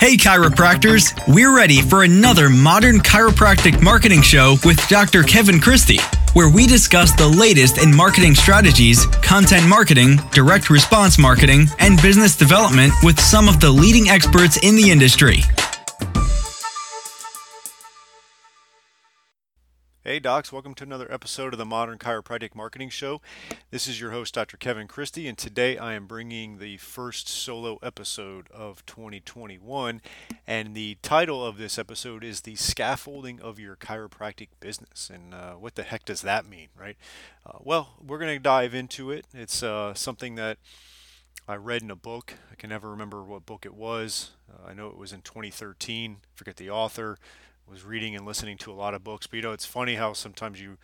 Hey, chiropractors! We're ready for another modern chiropractic marketing show with Dr. Kevin Christie, where we discuss the latest in marketing strategies, content marketing, direct response marketing, and business development with some of the leading experts in the industry. Hey docs, welcome to another episode of the Modern Chiropractic Marketing Show. This is your host, Dr. Kevin Christie, and today I am bringing the first solo episode of 2021. And the title of this episode is The Scaffolding of Your Chiropractic Business. And uh, what the heck does that mean, right? Uh, well, we're going to dive into it. It's uh, something that I read in a book. I can never remember what book it was. Uh, I know it was in 2013, forget the author was reading and listening to a lot of books. But you know, it's funny how sometimes you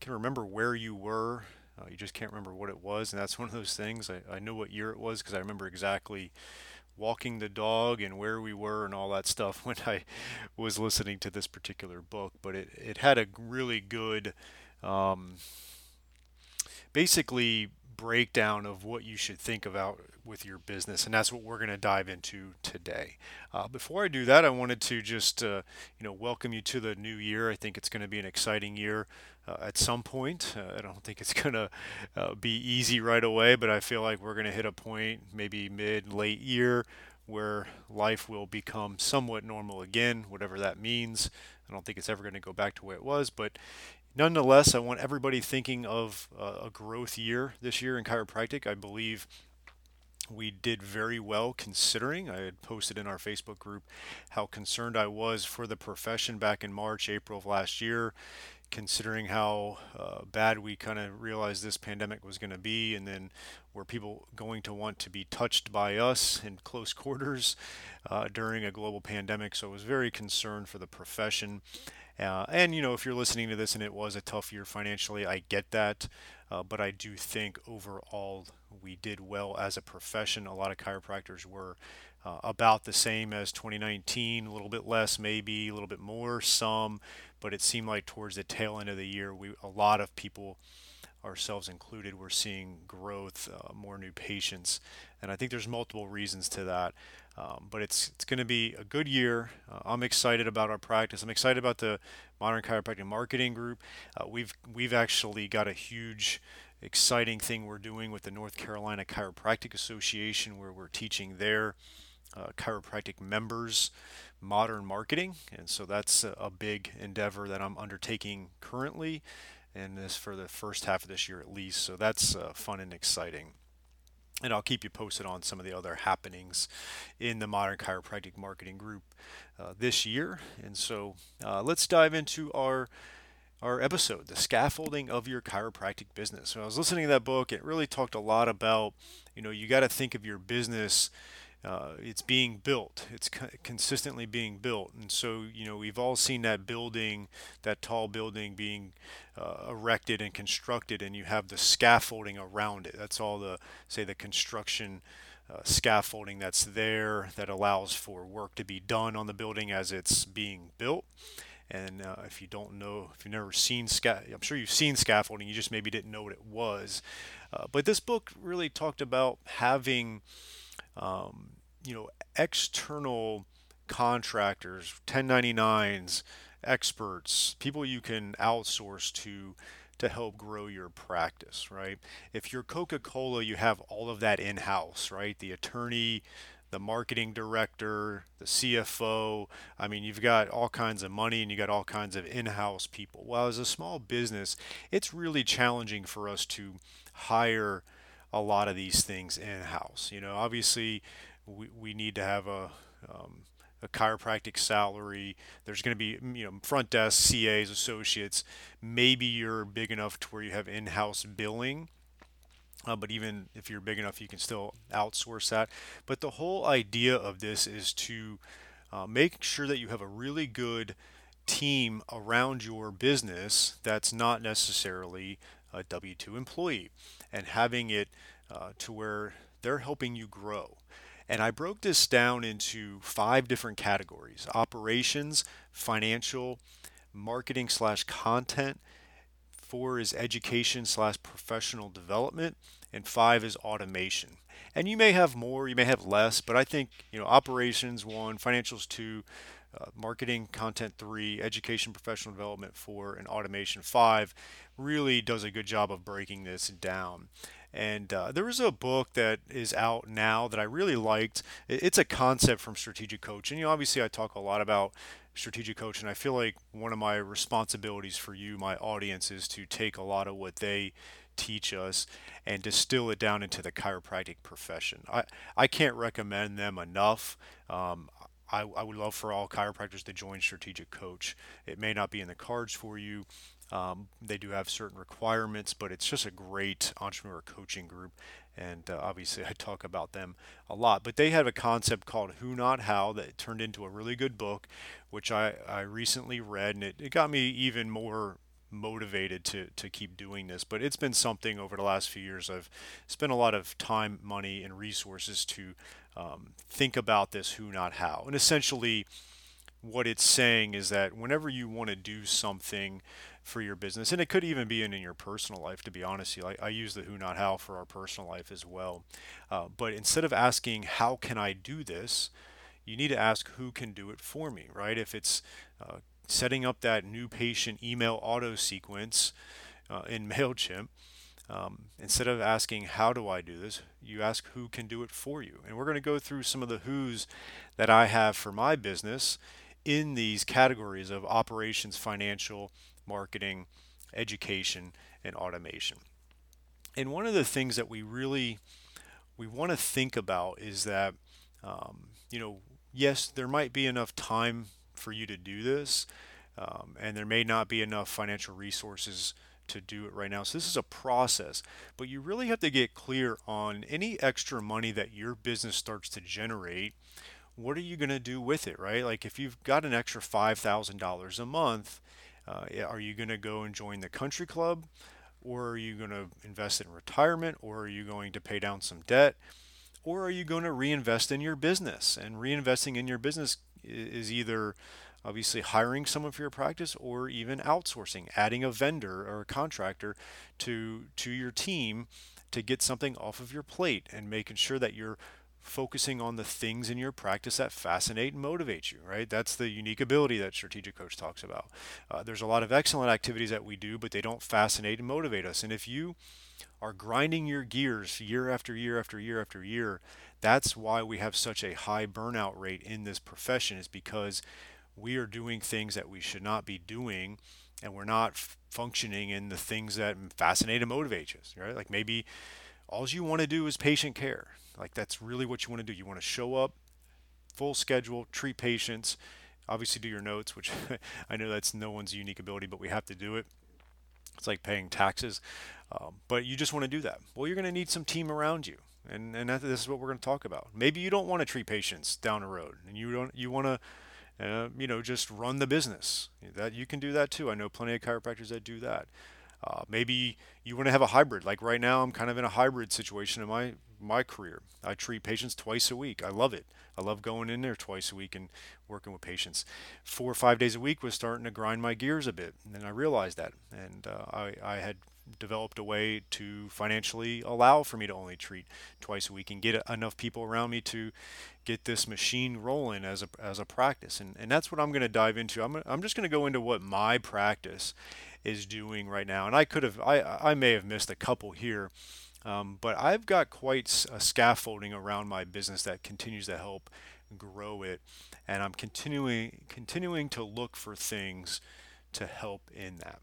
can remember where you were. Uh, you just can't remember what it was, and that's one of those things. I, I know what year it was because I remember exactly walking the dog and where we were and all that stuff when I was listening to this particular book. But it, it had a really good, um, basically breakdown of what you should think about with your business, and that's what we're going to dive into today. Uh, before I do that, I wanted to just uh, you know welcome you to the new year. I think it's going to be an exciting year uh, at some point. Uh, I don't think it's going to uh, be easy right away, but I feel like we're going to hit a point, maybe mid late year, where life will become somewhat normal again, whatever that means. I don't think it's ever going to go back to where it was, but nonetheless, I want everybody thinking of uh, a growth year this year in chiropractic. I believe we did very well considering. I had posted in our Facebook group how concerned I was for the profession back in March, April of last year, considering how uh, bad we kind of realized this pandemic was going to be, and then were people going to want to be touched by us in close quarters uh, during a global pandemic. So I was very concerned for the profession. Uh, and you know, if you're listening to this and it was a tough year financially, I get that. Uh, but I do think overall we did well as a profession. A lot of chiropractors were uh, about the same as 2019, a little bit less, maybe a little bit more, some. But it seemed like towards the tail end of the year, we a lot of people ourselves included, we're seeing growth, uh, more new patients, and I think there's multiple reasons to that. Um, but it's it's going to be a good year. Uh, I'm excited about our practice. I'm excited about the Modern Chiropractic Marketing Group. Uh, we've we've actually got a huge exciting thing we're doing with the North Carolina Chiropractic Association where we're teaching their uh, chiropractic members modern marketing and so that's a, a big endeavor that I'm undertaking currently and this for the first half of this year at least so that's uh, fun and exciting and I'll keep you posted on some of the other happenings in the Modern Chiropractic Marketing Group uh, this year. And so uh, let's dive into our our episode, the scaffolding of your chiropractic business. When I was listening to that book, it really talked a lot about, you know, you got to think of your business uh, it's being built. It's co- consistently being built, and so you know we've all seen that building, that tall building being uh, erected and constructed, and you have the scaffolding around it. That's all the say the construction uh, scaffolding that's there that allows for work to be done on the building as it's being built. And uh, if you don't know, if you've never seen sca- I'm sure you've seen scaffolding, you just maybe didn't know what it was. Uh, but this book really talked about having um, you know, external contractors, 1099s, experts, people you can outsource to to help grow your practice, right? If you're Coca-Cola, you have all of that in-house, right? The attorney, the marketing director, the CFO. I mean, you've got all kinds of money and you got all kinds of in-house people. Well, as a small business, it's really challenging for us to hire a lot of these things in-house. You know, obviously we, we need to have a um, a chiropractic salary. There's going to be you know front desk, CAs, associates. Maybe you're big enough to where you have in-house billing. Uh, but even if you're big enough, you can still outsource that. But the whole idea of this is to uh, make sure that you have a really good team around your business that's not necessarily a W 2 employee and having it uh, to where they're helping you grow. And I broke this down into five different categories operations, financial, marketing slash content. Four is education slash professional development. and five is automation. And you may have more, you may have less, but I think you know operations one, financials two, uh, marketing content three, education professional development four, and automation five really does a good job of breaking this down. And uh, there is a book that is out now that I really liked. It's a concept from Strategic Coach, and you know, obviously I talk a lot about strategic coach and i feel like one of my responsibilities for you my audience is to take a lot of what they teach us and distill it down into the chiropractic profession i, I can't recommend them enough um, I, I would love for all chiropractors to join strategic coach it may not be in the cards for you um, they do have certain requirements, but it's just a great entrepreneur coaching group. And uh, obviously, I talk about them a lot. But they have a concept called Who Not How that turned into a really good book, which I, I recently read, and it, it got me even more motivated to, to keep doing this. But it's been something over the last few years. I've spent a lot of time, money, and resources to um, think about this who, not how. And essentially, what it's saying is that whenever you want to do something, for your business and it could even be in, in your personal life to be honest I, I use the who not how for our personal life as well uh, but instead of asking how can i do this you need to ask who can do it for me right if it's uh, setting up that new patient email auto sequence uh, in mailchimp. Um, instead of asking how do i do this? you ask who can do it for you? And we're going to go through some of the who's that i have for my business in these categories of operations financial marketing, education, and automation. And one of the things that we really we want to think about is that um, you know yes there might be enough time for you to do this um, and there may not be enough financial resources to do it right now so this is a process but you really have to get clear on any extra money that your business starts to generate what are you going to do with it right like if you've got an extra $5000 a month uh, are you going to go and join the country club? Or are you going to invest in retirement? Or are you going to pay down some debt? Or are you going to reinvest in your business? And reinvesting in your business is either obviously hiring someone for your practice or even outsourcing, adding a vendor or a contractor to to your team to get something off of your plate and making sure that you're focusing on the things in your practice that fascinate and motivate you, right? That's the unique ability that Strategic Coach talks about. Uh, there's a lot of excellent activities that we do, but they don't fascinate and motivate us. And if you are grinding your gears year after year after year after year, that's why we have such a high burnout rate in this profession, is because we are doing things that we should not be doing and we're not f- functioning in the things that fascinate and motivate us, right? Like maybe all you want to do is patient care like that's really what you want to do. You want to show up, full schedule, treat patients, obviously do your notes, which I know that's no one's unique ability, but we have to do it. It's like paying taxes, um, but you just want to do that. Well, you're going to need some team around you, and and that, this is what we're going to talk about. Maybe you don't want to treat patients down the road, and you don't you want to. Uh, you know, just run the business. That you can do that too. I know plenty of chiropractors that do that. Uh, maybe you want to have a hybrid. Like right now, I'm kind of in a hybrid situation in my my career. I treat patients twice a week. I love it. I love going in there twice a week and working with patients. Four or five days a week was starting to grind my gears a bit, and then I realized that. And uh, I, I had developed a way to financially allow for me to only treat twice a week and get enough people around me to get this machine rolling as a, as a practice. And, and that's what I'm going to dive into. I'm, I'm just going to go into what my practice is doing right now. And I could have, I, I may have missed a couple here, um, but I've got quite a scaffolding around my business that continues to help grow it. And I'm continuing, continuing to look for things to help in that.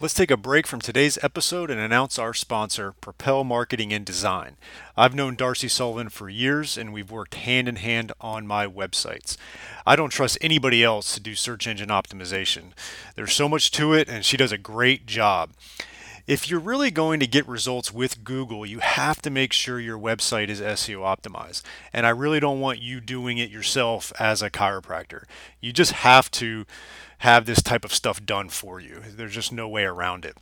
Let's take a break from today's episode and announce our sponsor, Propel Marketing and Design. I've known Darcy Sullivan for years and we've worked hand in hand on my websites. I don't trust anybody else to do search engine optimization. There's so much to it and she does a great job. If you're really going to get results with Google, you have to make sure your website is SEO optimized. And I really don't want you doing it yourself as a chiropractor. You just have to have this type of stuff done for you. There's just no way around it.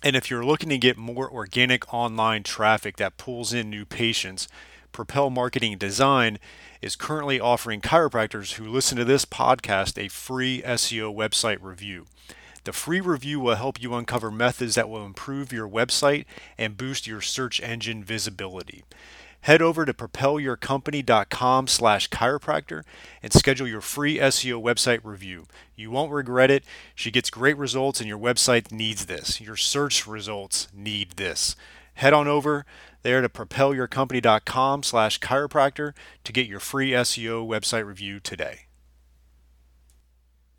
And if you're looking to get more organic online traffic that pulls in new patients, Propel Marketing Design is currently offering chiropractors who listen to this podcast a free SEO website review. The free review will help you uncover methods that will improve your website and boost your search engine visibility. Head over to propelyourcompany.com slash chiropractor and schedule your free SEO website review. You won't regret it. She gets great results and your website needs this. Your search results need this. Head on over there to propelyourcompany.com slash chiropractor to get your free SEO website review today.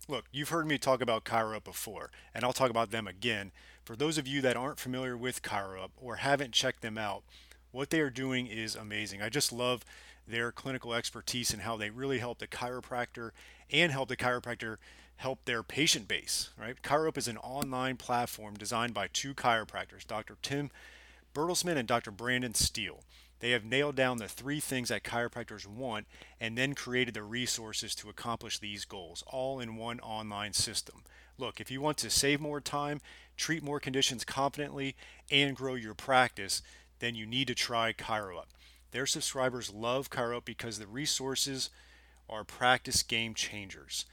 Look, you've heard me talk about ChiroUp before, and I'll talk about them again. For those of you that aren't familiar with ChiroUp or haven't checked them out, what they are doing is amazing. I just love their clinical expertise and how they really help the chiropractor and help the chiropractor help their patient base, right? ChiroUp is an online platform designed by two chiropractors, Dr. Tim Bertelsmann and Dr. Brandon Steele. They have nailed down the three things that chiropractors want and then created the resources to accomplish these goals, all in one online system. Look, if you want to save more time, treat more conditions confidently, and grow your practice, then you need to try ChiroUp. Their subscribers love ChiroUp because the resources are practice game changers.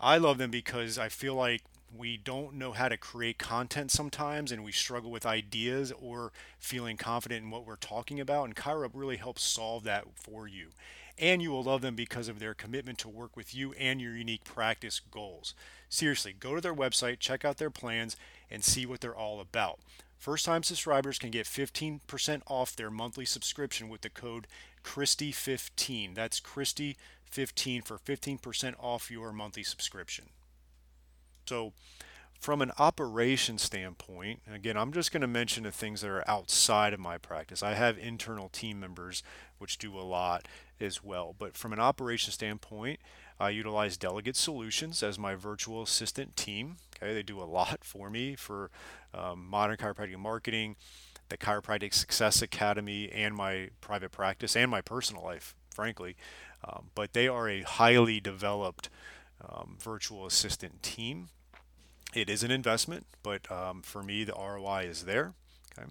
I love them because I feel like we don't know how to create content sometimes and we struggle with ideas or feeling confident in what we're talking about. And ChiroUp really helps solve that for you. And you will love them because of their commitment to work with you and your unique practice goals. Seriously, go to their website, check out their plans, and see what they're all about. First time subscribers can get 15% off their monthly subscription with the code Christie15. That's Christie15 for 15% off your monthly subscription. So, from an operation standpoint, again, I'm just going to mention the things that are outside of my practice. I have internal team members which do a lot as well. But from an operation standpoint, I utilize Delegate Solutions as my virtual assistant team. Okay, they do a lot for me for um, modern chiropractic marketing, the Chiropractic Success Academy, and my private practice and my personal life, frankly. Um, but they are a highly developed um, virtual assistant team. It is an investment, but um, for me, the ROI is there. Okay.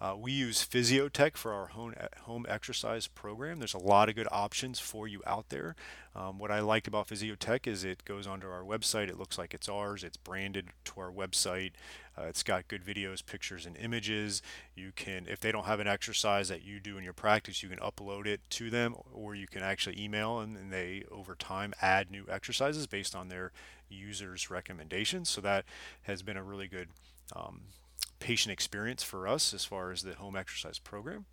Uh, we use PhysioTec for our home, home exercise program. There's a lot of good options for you out there. Um, what I like about PhysioTec is it goes onto our website. It looks like it's ours. It's branded to our website. Uh, it's got good videos, pictures, and images. You can, if they don't have an exercise that you do in your practice, you can upload it to them, or you can actually email and, and they over time add new exercises based on their users' recommendations. So that has been a really good um, patient experience for us as far as the home exercise program.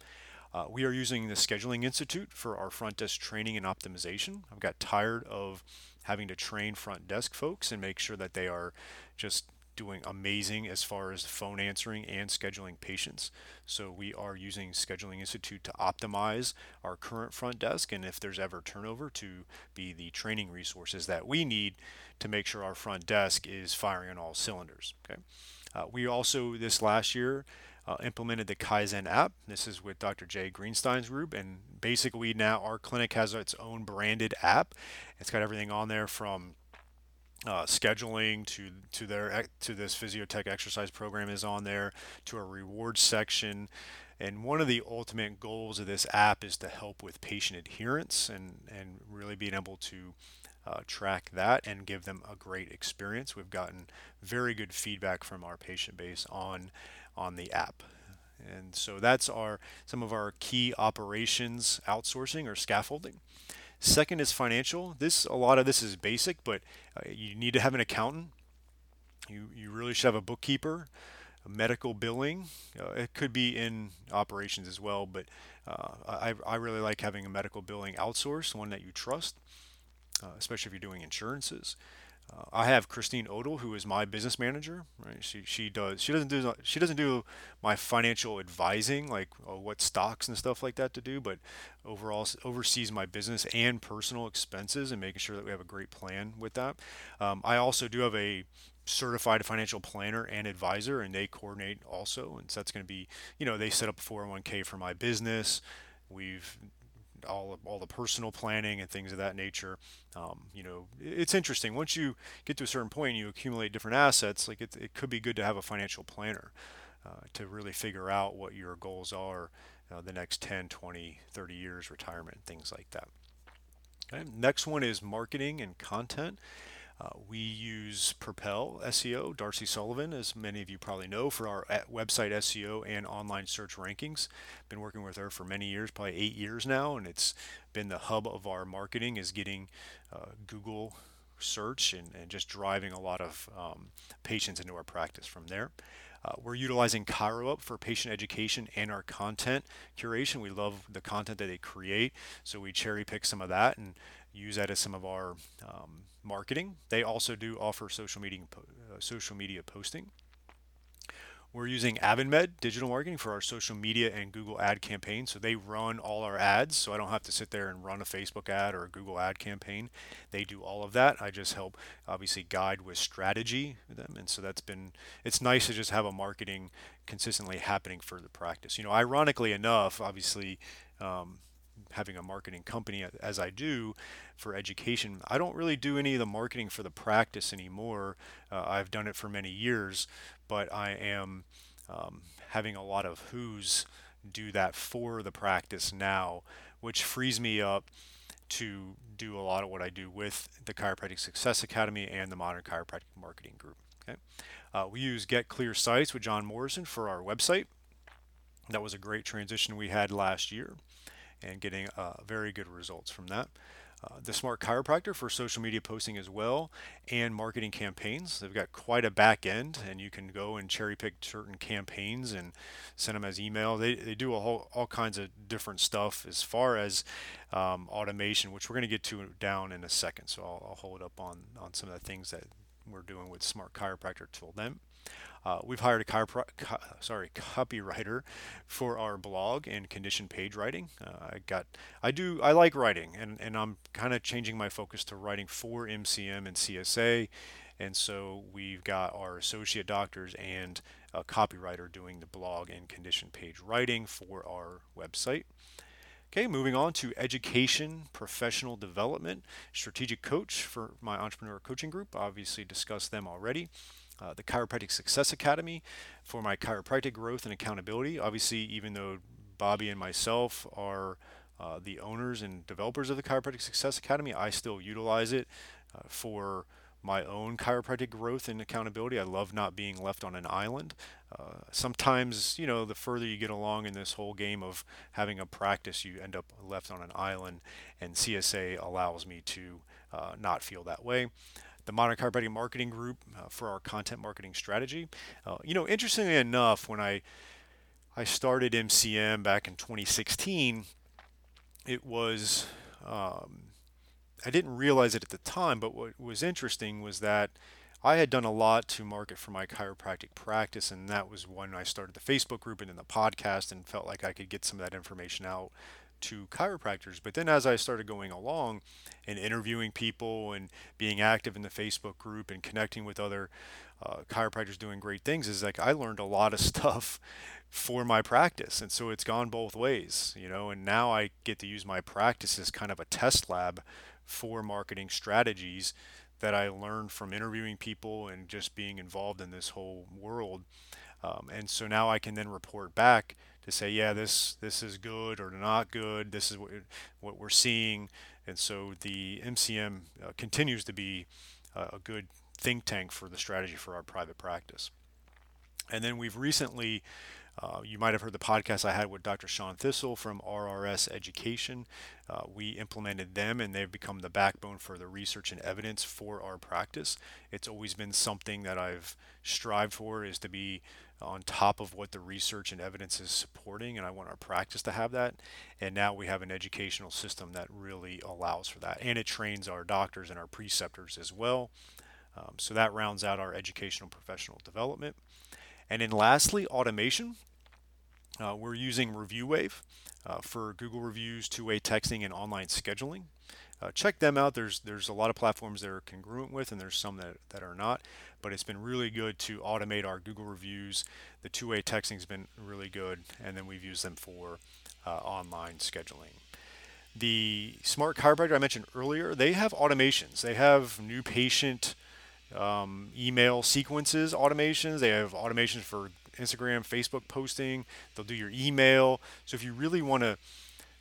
Uh, we are using the Scheduling Institute for our front desk training and optimization. I've got tired of having to train front desk folks and make sure that they are just doing amazing as far as phone answering and scheduling patients. So we are using Scheduling Institute to optimize our current front desk and if there's ever turnover to be the training resources that we need to make sure our front desk is firing on all cylinders. Okay. Uh, we also, this last year, uh, implemented the Kaizen app. This is with Dr. Jay Greenstein's group, and basically now our clinic has its own branded app. It's got everything on there from uh, scheduling to to their to this PhysioTec exercise program is on there to a rewards section. And one of the ultimate goals of this app is to help with patient adherence and, and really being able to uh, track that and give them a great experience. We've gotten very good feedback from our patient base on on the app. And so that's our some of our key operations outsourcing or scaffolding. Second is financial. This a lot of this is basic, but uh, you need to have an accountant. You you really should have a bookkeeper, medical billing. Uh, it could be in operations as well, but uh, I I really like having a medical billing outsourced, one that you trust uh, especially if you're doing insurances. Uh, I have Christine Odell, who is my business manager. Right, she she does she doesn't do she doesn't do my financial advising, like uh, what stocks and stuff like that to do, but overall oversees my business and personal expenses and making sure that we have a great plan with that. Um, I also do have a certified financial planner and advisor, and they coordinate also, and so that's going to be you know they set up a 401k for my business. We've all all the personal planning and things of that nature. Um, you know, it's interesting. Once you get to a certain point, and you accumulate different assets. Like it, it could be good to have a financial planner uh, to really figure out what your goals are uh, the next 10, 20, 30 years, retirement, things like that. Okay. Next one is marketing and content. Uh, we use Propel SEO, Darcy Sullivan, as many of you probably know, for our website SEO and online search rankings. Been working with her for many years, probably eight years now, and it's been the hub of our marketing is getting uh, Google search and, and just driving a lot of um, patients into our practice from there. Uh, we're utilizing ChiroUp for patient education and our content curation. We love the content that they create, so we cherry pick some of that and use that as some of our um, marketing. They also do offer social media uh, social media posting. We're using AvidMed digital marketing for our social media and Google ad campaign. So they run all our ads. So I don't have to sit there and run a Facebook ad or a Google ad campaign. They do all of that. I just help obviously guide with strategy with them. And so that's been, it's nice to just have a marketing consistently happening for the practice. You know, ironically enough, obviously, um, having a marketing company as I do for education, I don't really do any of the marketing for the practice anymore. Uh, I've done it for many years, but I am um, having a lot of who's do that for the practice now, which frees me up to do a lot of what I do with the Chiropractic Success Academy and the Modern Chiropractic Marketing Group. Okay, uh, we use Get Clear Sites with John Morrison for our website. That was a great transition we had last year and getting uh, very good results from that. Uh, the Smart Chiropractor for social media posting as well and marketing campaigns. They've got quite a back end, and you can go and cherry pick certain campaigns and send them as email. They, they do a whole all kinds of different stuff as far as um, automation, which we're going to get to down in a second. So I'll, I'll hold up on on some of the things that we're doing with Smart Chiropractor till then. Uh, we've hired a chiropr- co- sorry copywriter for our blog and condition page writing. Uh, I got I do I like writing and, and I'm kind of changing my focus to writing for MCM and CSA. And so we've got our associate doctors and a copywriter doing the blog and condition page writing for our website. Okay, moving on to education, professional development, strategic coach for my entrepreneur coaching group. Obviously, discussed them already uh, the Chiropractic Success Academy for my chiropractic growth and accountability. Obviously, even though Bobby and myself are uh, the owners and developers of the Chiropractic Success Academy, I still utilize it uh, for my own chiropractic growth and accountability. I love not being left on an island. Uh, sometimes, you know, the further you get along in this whole game of having a practice, you end up left on an island, and CSA allows me to uh, not feel that way the Modern Chiropractic Marketing Group uh, for our content marketing strategy. Uh, you know, interestingly enough, when I I started MCM back in 2016, it was um, I didn't realize it at the time, but what was interesting was that I had done a lot to market for my chiropractic practice, and that was when I started the Facebook group and then the podcast, and felt like I could get some of that information out to chiropractors. But then as I started going along and interviewing people and being active in the Facebook group and connecting with other uh, chiropractors doing great things, is like I learned a lot of stuff for my practice. And so it's gone both ways, you know, and now I get to use my practice as kind of a test lab for marketing strategies that I learned from interviewing people and just being involved in this whole world. Um, and so now I can then report back to say, yeah, this this is good or not good. This is what what we're seeing, and so the MCM uh, continues to be uh, a good think tank for the strategy for our private practice. And then we've recently, uh, you might have heard the podcast I had with Dr. Shawn Thistle from RRS Education. Uh, we implemented them and they've become the backbone for the research and evidence for our practice. It's always been something that I've strived for is to be on top of what the research and evidence is supporting, and I want our practice to have that. And now we have an educational system that really allows for that, and it trains our doctors and our preceptors as well. Um, so that rounds out our educational professional development. And then lastly, automation. Uh, we're using ReviewWave uh, for Google reviews, two-way texting, and online scheduling. Uh, check them out. There's there's a lot of platforms that are congruent with, and there's some that, that are not. But it's been really good to automate our Google reviews. The two-way texting's been really good, and then we've used them for uh, online scheduling. The smart chiropractor I mentioned earlier, they have automations. They have new patient um, email sequences automations. They have automations for Instagram, Facebook posting. They'll do your email. So if you really want to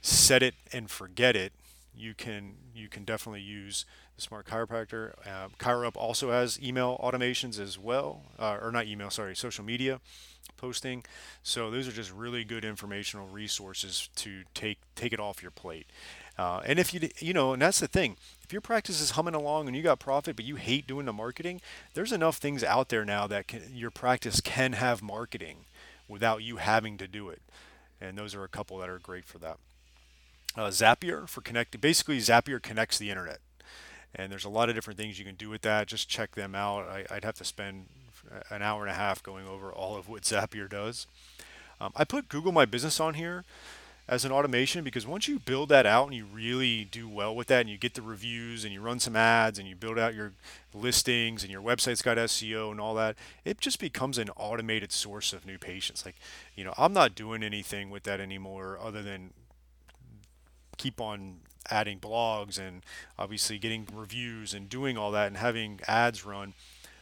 set it and forget it, you can you can definitely use the Smart Chiropractor. Uh, ChiroUp also has email automations as well, uh, or not email, sorry, social media posting. So those are just really good informational resources to take take it off your plate. Uh, and if you you know, and that's the thing, if your practice is humming along and you got profit, but you hate doing the marketing, there's enough things out there now that can, your practice can have marketing without you having to do it. And those are a couple that are great for that. Uh, Zapier for connecting. Basically, Zapier connects the internet, and there's a lot of different things you can do with that. Just check them out. I, would have to spend an hour and a half going over all of what Zapier does. Um, I put Google My Business on here as an automation because once you build that out and you really do well with that and you get the reviews and you run some ads and you build out your listings and your website's got SEO and all that, it just becomes an automated source of new patients. Like, you know, I'm not doing anything with that anymore other than keep on adding blogs and obviously getting reviews and doing all that and having ads run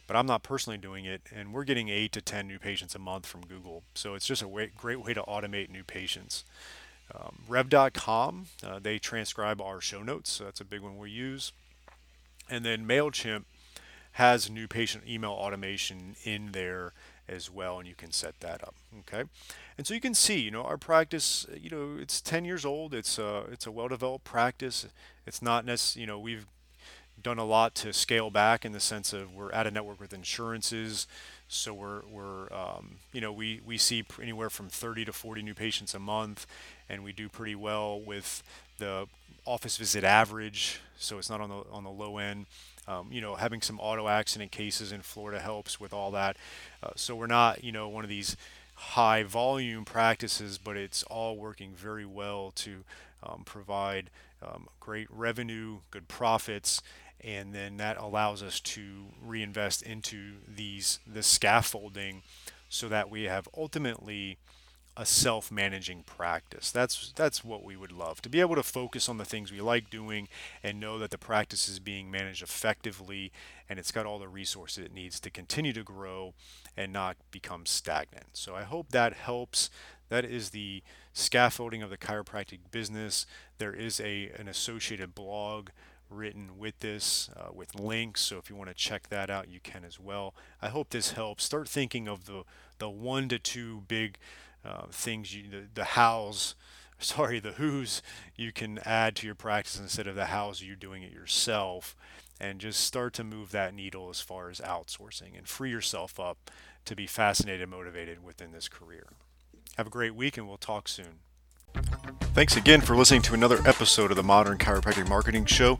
but I'm not personally doing it. And we're getting eight to 10 new patients a month from Google. So it's just a way, great way to automate new patients. Um, Rev.com, uh, they transcribe our show notes. So that's a big one we use. And then MailChimp has new patient email automation in there as well, and you can set that up. Okay, and so you can see, you know, our practice, you know, it's 10 years old. It's a it's a well-developed practice. It's not necessarily, you know, we've done a lot to scale back in the sense of we're at a network with insurances. So we're, we're um, you know, we, we see anywhere from 30 to 40 new patients a month, and we do pretty well with the office visit average. So it's not on the on the low end. Um, you know, having some auto accident cases in Florida helps with all that. Uh, so we're not, you know, one of these high volume practices, but it's all working very well to um, provide um, great revenue, good profits, and then that allows us to reinvest into these the scaffolding so that we have ultimately a self-managing practice. That's that's what we would love to be able to focus on the things we like doing and know that the practice is being managed effectively and it's got all the resources it needs to continue to grow and not become stagnant. So I hope that helps. That is the scaffolding of the chiropractic business. There is a an associated blog written with this uh, with links so if you want to check that out you can as well. I hope this helps. Start thinking of the the one to two big uh, things you the, the hows sorry the who's you can add to your practice instead of the hows you're doing it yourself and just start to move that needle as far as outsourcing and free yourself up to be fascinated and motivated within this career. Have a great week and we'll talk soon Thanks again for listening to another episode of the Modern Chiropractic Marketing Show.